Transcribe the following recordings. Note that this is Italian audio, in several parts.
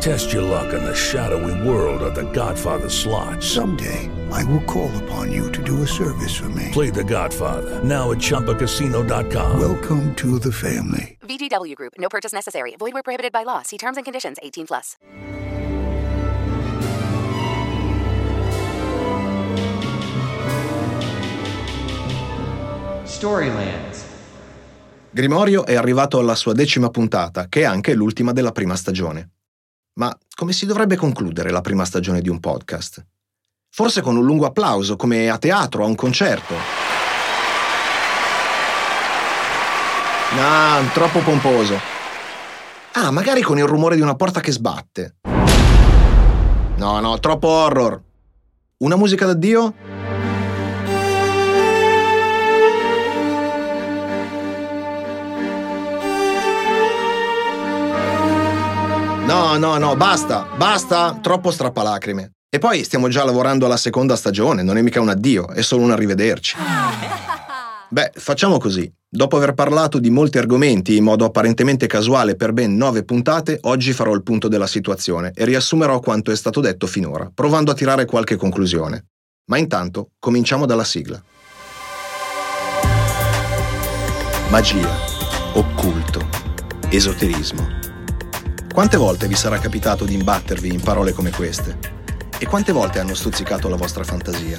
Test your luck in the shadowy world of The Godfather slot. Someday, I will call upon you to do a service for me. Play The Godfather now at ChumbaCasino.com. Welcome to the family. VGW Group. No purchase necessary. Void where prohibited by law. See terms and conditions. 18 plus. Storylands. Grimorio è arrivato alla sua decima puntata, che è anche l'ultima della prima stagione. Ma come si dovrebbe concludere la prima stagione di un podcast? Forse con un lungo applauso, come a teatro, a un concerto. No, troppo pomposo. Ah, magari con il rumore di una porta che sbatte. No, no, troppo horror. Una musica d'addio? No, no, no, basta, basta, troppo strappalacrime. E poi stiamo già lavorando alla seconda stagione, non è mica un addio, è solo un arrivederci. Beh, facciamo così. Dopo aver parlato di molti argomenti in modo apparentemente casuale per ben nove puntate, oggi farò il punto della situazione e riassumerò quanto è stato detto finora, provando a tirare qualche conclusione. Ma intanto cominciamo dalla sigla. Magia, occulto, esoterismo. Quante volte vi sarà capitato di imbattervi in parole come queste? E quante volte hanno stuzzicato la vostra fantasia?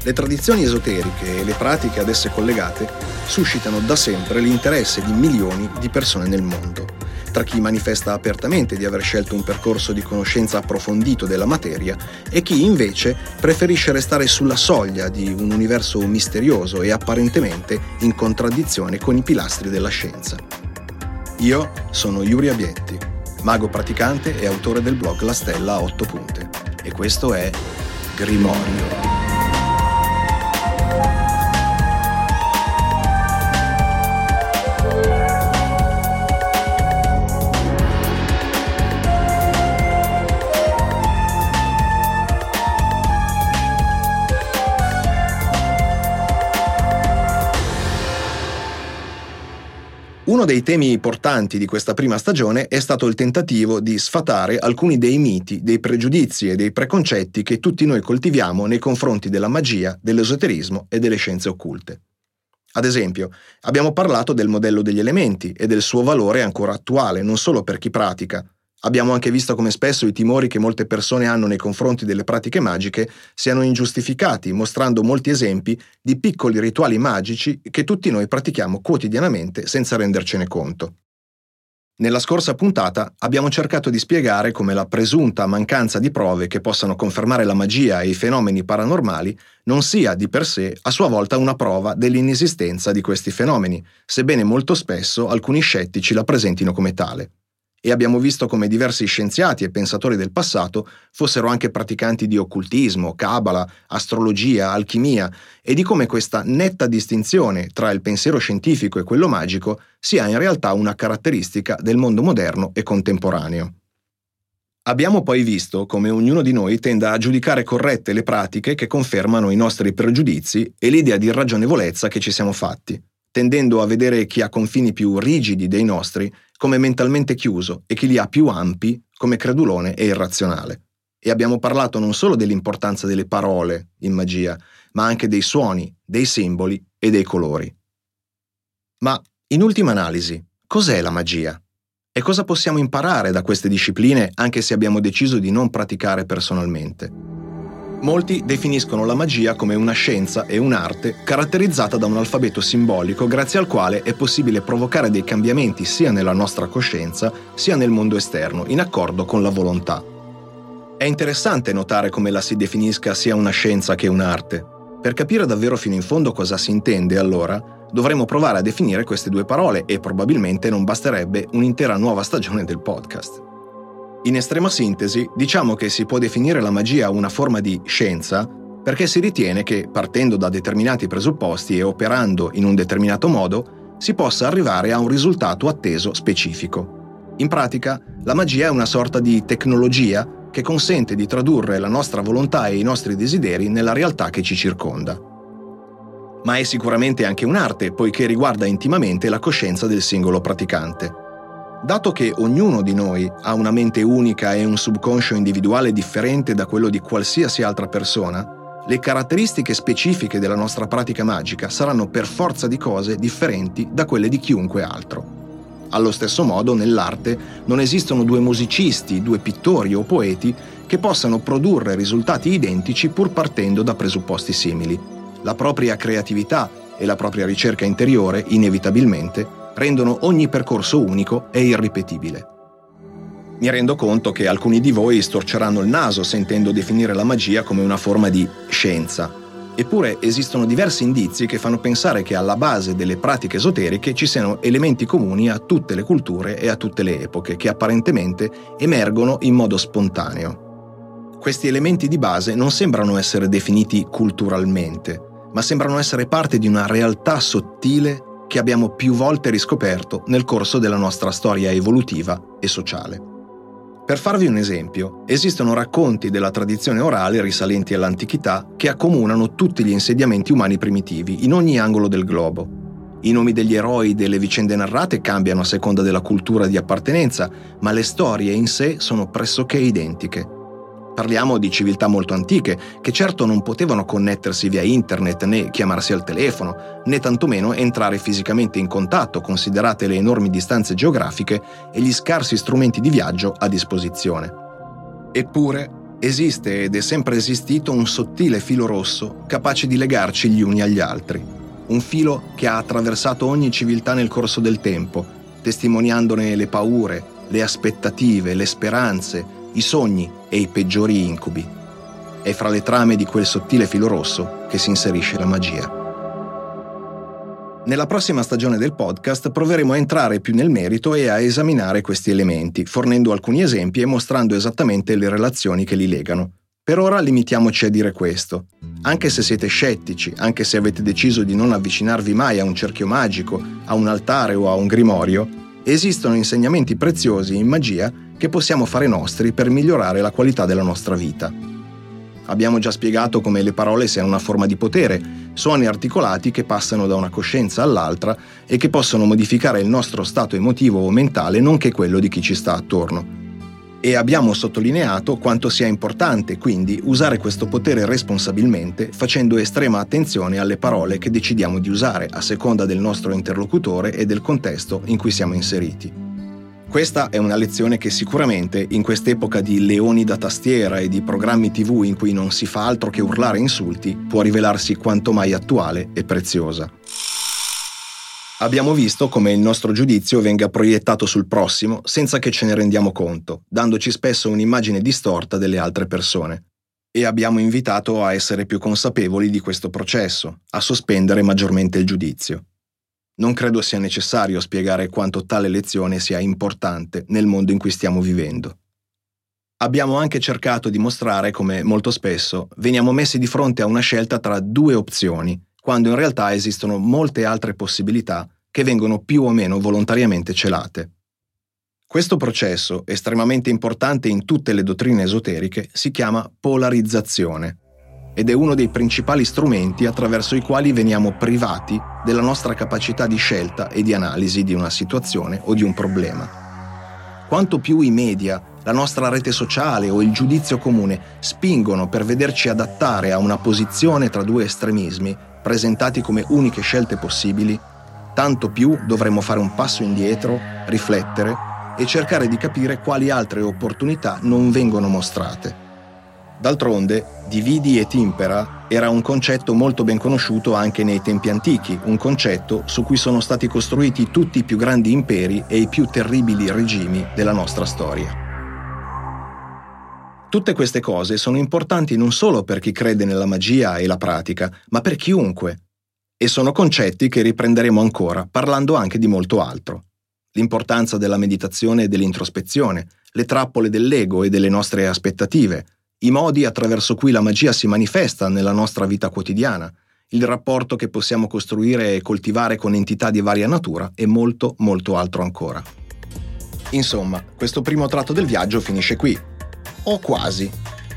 Le tradizioni esoteriche e le pratiche ad esse collegate suscitano da sempre l'interesse di milioni di persone nel mondo, tra chi manifesta apertamente di aver scelto un percorso di conoscenza approfondito della materia e chi invece preferisce restare sulla soglia di un universo misterioso e apparentemente in contraddizione con i pilastri della scienza. Io sono Yuri Abietti, mago praticante e autore del blog La Stella a 8 punte e questo è Grimorio. Uno dei temi portanti di questa prima stagione è stato il tentativo di sfatare alcuni dei miti, dei pregiudizi e dei preconcetti che tutti noi coltiviamo nei confronti della magia, dell'esoterismo e delle scienze occulte. Ad esempio, abbiamo parlato del modello degli elementi e del suo valore ancora attuale, non solo per chi pratica, Abbiamo anche visto come spesso i timori che molte persone hanno nei confronti delle pratiche magiche siano ingiustificati, mostrando molti esempi di piccoli rituali magici che tutti noi pratichiamo quotidianamente senza rendercene conto. Nella scorsa puntata abbiamo cercato di spiegare come la presunta mancanza di prove che possano confermare la magia e i fenomeni paranormali non sia di per sé a sua volta una prova dell'inesistenza di questi fenomeni, sebbene molto spesso alcuni scettici la presentino come tale e abbiamo visto come diversi scienziati e pensatori del passato fossero anche praticanti di occultismo, cabala, astrologia, alchimia e di come questa netta distinzione tra il pensiero scientifico e quello magico sia in realtà una caratteristica del mondo moderno e contemporaneo. Abbiamo poi visto come ognuno di noi tenda a giudicare corrette le pratiche che confermano i nostri pregiudizi e l'idea di ragionevolezza che ci siamo fatti, tendendo a vedere chi ha confini più rigidi dei nostri come mentalmente chiuso e chi li ha più ampi come credulone e irrazionale. E abbiamo parlato non solo dell'importanza delle parole in magia, ma anche dei suoni, dei simboli e dei colori. Ma, in ultima analisi, cos'è la magia? E cosa possiamo imparare da queste discipline anche se abbiamo deciso di non praticare personalmente? Molti definiscono la magia come una scienza e un'arte caratterizzata da un alfabeto simbolico grazie al quale è possibile provocare dei cambiamenti sia nella nostra coscienza sia nel mondo esterno, in accordo con la volontà. È interessante notare come la si definisca sia una scienza che un'arte. Per capire davvero fino in fondo cosa si intende, allora, dovremmo provare a definire queste due parole e probabilmente non basterebbe un'intera nuova stagione del podcast. In estrema sintesi, diciamo che si può definire la magia una forma di scienza perché si ritiene che, partendo da determinati presupposti e operando in un determinato modo, si possa arrivare a un risultato atteso specifico. In pratica, la magia è una sorta di tecnologia che consente di tradurre la nostra volontà e i nostri desideri nella realtà che ci circonda. Ma è sicuramente anche un'arte, poiché riguarda intimamente la coscienza del singolo praticante. Dato che ognuno di noi ha una mente unica e un subconscio individuale differente da quello di qualsiasi altra persona, le caratteristiche specifiche della nostra pratica magica saranno per forza di cose differenti da quelle di chiunque altro. Allo stesso modo, nell'arte non esistono due musicisti, due pittori o poeti che possano produrre risultati identici pur partendo da presupposti simili. La propria creatività e la propria ricerca interiore, inevitabilmente, rendono ogni percorso unico e irripetibile. Mi rendo conto che alcuni di voi storceranno il naso sentendo definire la magia come una forma di scienza. Eppure esistono diversi indizi che fanno pensare che alla base delle pratiche esoteriche ci siano elementi comuni a tutte le culture e a tutte le epoche che apparentemente emergono in modo spontaneo. Questi elementi di base non sembrano essere definiti culturalmente, ma sembrano essere parte di una realtà sottile che abbiamo più volte riscoperto nel corso della nostra storia evolutiva e sociale. Per farvi un esempio, esistono racconti della tradizione orale risalenti all'antichità che accomunano tutti gli insediamenti umani primitivi in ogni angolo del globo. I nomi degli eroi delle vicende narrate cambiano a seconda della cultura di appartenenza, ma le storie in sé sono pressoché identiche. Parliamo di civiltà molto antiche, che certo non potevano connettersi via internet né chiamarsi al telefono, né tantomeno entrare fisicamente in contatto, considerate le enormi distanze geografiche e gli scarsi strumenti di viaggio a disposizione. Eppure esiste ed è sempre esistito un sottile filo rosso capace di legarci gli uni agli altri, un filo che ha attraversato ogni civiltà nel corso del tempo, testimoniandone le paure, le aspettative, le speranze, i sogni e i peggiori incubi. È fra le trame di quel sottile filo rosso che si inserisce la magia. Nella prossima stagione del podcast proveremo a entrare più nel merito e a esaminare questi elementi, fornendo alcuni esempi e mostrando esattamente le relazioni che li legano. Per ora limitiamoci a dire questo. Anche se siete scettici, anche se avete deciso di non avvicinarvi mai a un cerchio magico, a un altare o a un grimorio, esistono insegnamenti preziosi in magia che possiamo fare nostri per migliorare la qualità della nostra vita. Abbiamo già spiegato come le parole siano una forma di potere, suoni articolati che passano da una coscienza all'altra e che possono modificare il nostro stato emotivo o mentale nonché quello di chi ci sta attorno. E abbiamo sottolineato quanto sia importante quindi usare questo potere responsabilmente facendo estrema attenzione alle parole che decidiamo di usare a seconda del nostro interlocutore e del contesto in cui siamo inseriti. Questa è una lezione che sicuramente in quest'epoca di leoni da tastiera e di programmi tv in cui non si fa altro che urlare insulti può rivelarsi quanto mai attuale e preziosa. Abbiamo visto come il nostro giudizio venga proiettato sul prossimo senza che ce ne rendiamo conto, dandoci spesso un'immagine distorta delle altre persone. E abbiamo invitato a essere più consapevoli di questo processo, a sospendere maggiormente il giudizio. Non credo sia necessario spiegare quanto tale lezione sia importante nel mondo in cui stiamo vivendo. Abbiamo anche cercato di mostrare come molto spesso veniamo messi di fronte a una scelta tra due opzioni, quando in realtà esistono molte altre possibilità che vengono più o meno volontariamente celate. Questo processo, estremamente importante in tutte le dottrine esoteriche, si chiama polarizzazione ed è uno dei principali strumenti attraverso i quali veniamo privati della nostra capacità di scelta e di analisi di una situazione o di un problema. Quanto più i media, la nostra rete sociale o il giudizio comune spingono per vederci adattare a una posizione tra due estremismi, presentati come uniche scelte possibili, tanto più dovremo fare un passo indietro, riflettere e cercare di capire quali altre opportunità non vengono mostrate D'altronde, dividi et impera era un concetto molto ben conosciuto anche nei tempi antichi, un concetto su cui sono stati costruiti tutti i più grandi imperi e i più terribili regimi della nostra storia. Tutte queste cose sono importanti non solo per chi crede nella magia e la pratica, ma per chiunque. E sono concetti che riprenderemo ancora parlando anche di molto altro. L'importanza della meditazione e dell'introspezione, le trappole dell'ego e delle nostre aspettative, i modi attraverso cui la magia si manifesta nella nostra vita quotidiana, il rapporto che possiamo costruire e coltivare con entità di varia natura e molto, molto altro ancora. Insomma, questo primo tratto del viaggio finisce qui. O quasi.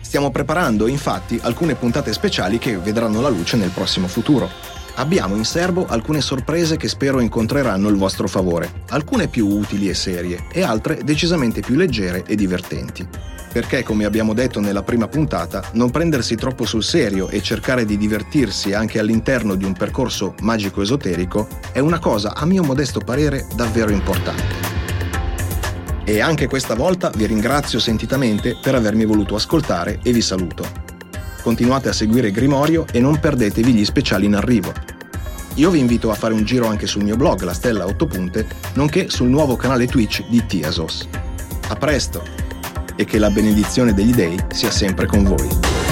Stiamo preparando, infatti, alcune puntate speciali che vedranno la luce nel prossimo futuro. Abbiamo in serbo alcune sorprese che spero incontreranno il vostro favore, alcune più utili e serie e altre decisamente più leggere e divertenti. Perché, come abbiamo detto nella prima puntata, non prendersi troppo sul serio e cercare di divertirsi anche all'interno di un percorso magico-esoterico è una cosa, a mio modesto parere, davvero importante. E anche questa volta vi ringrazio sentitamente per avermi voluto ascoltare e vi saluto. Continuate a seguire Grimorio e non perdetevi gli speciali in arrivo. Io vi invito a fare un giro anche sul mio blog La Stella 8 Punte, nonché sul nuovo canale Twitch di Tiasos. A presto e che la benedizione degli dei sia sempre con voi.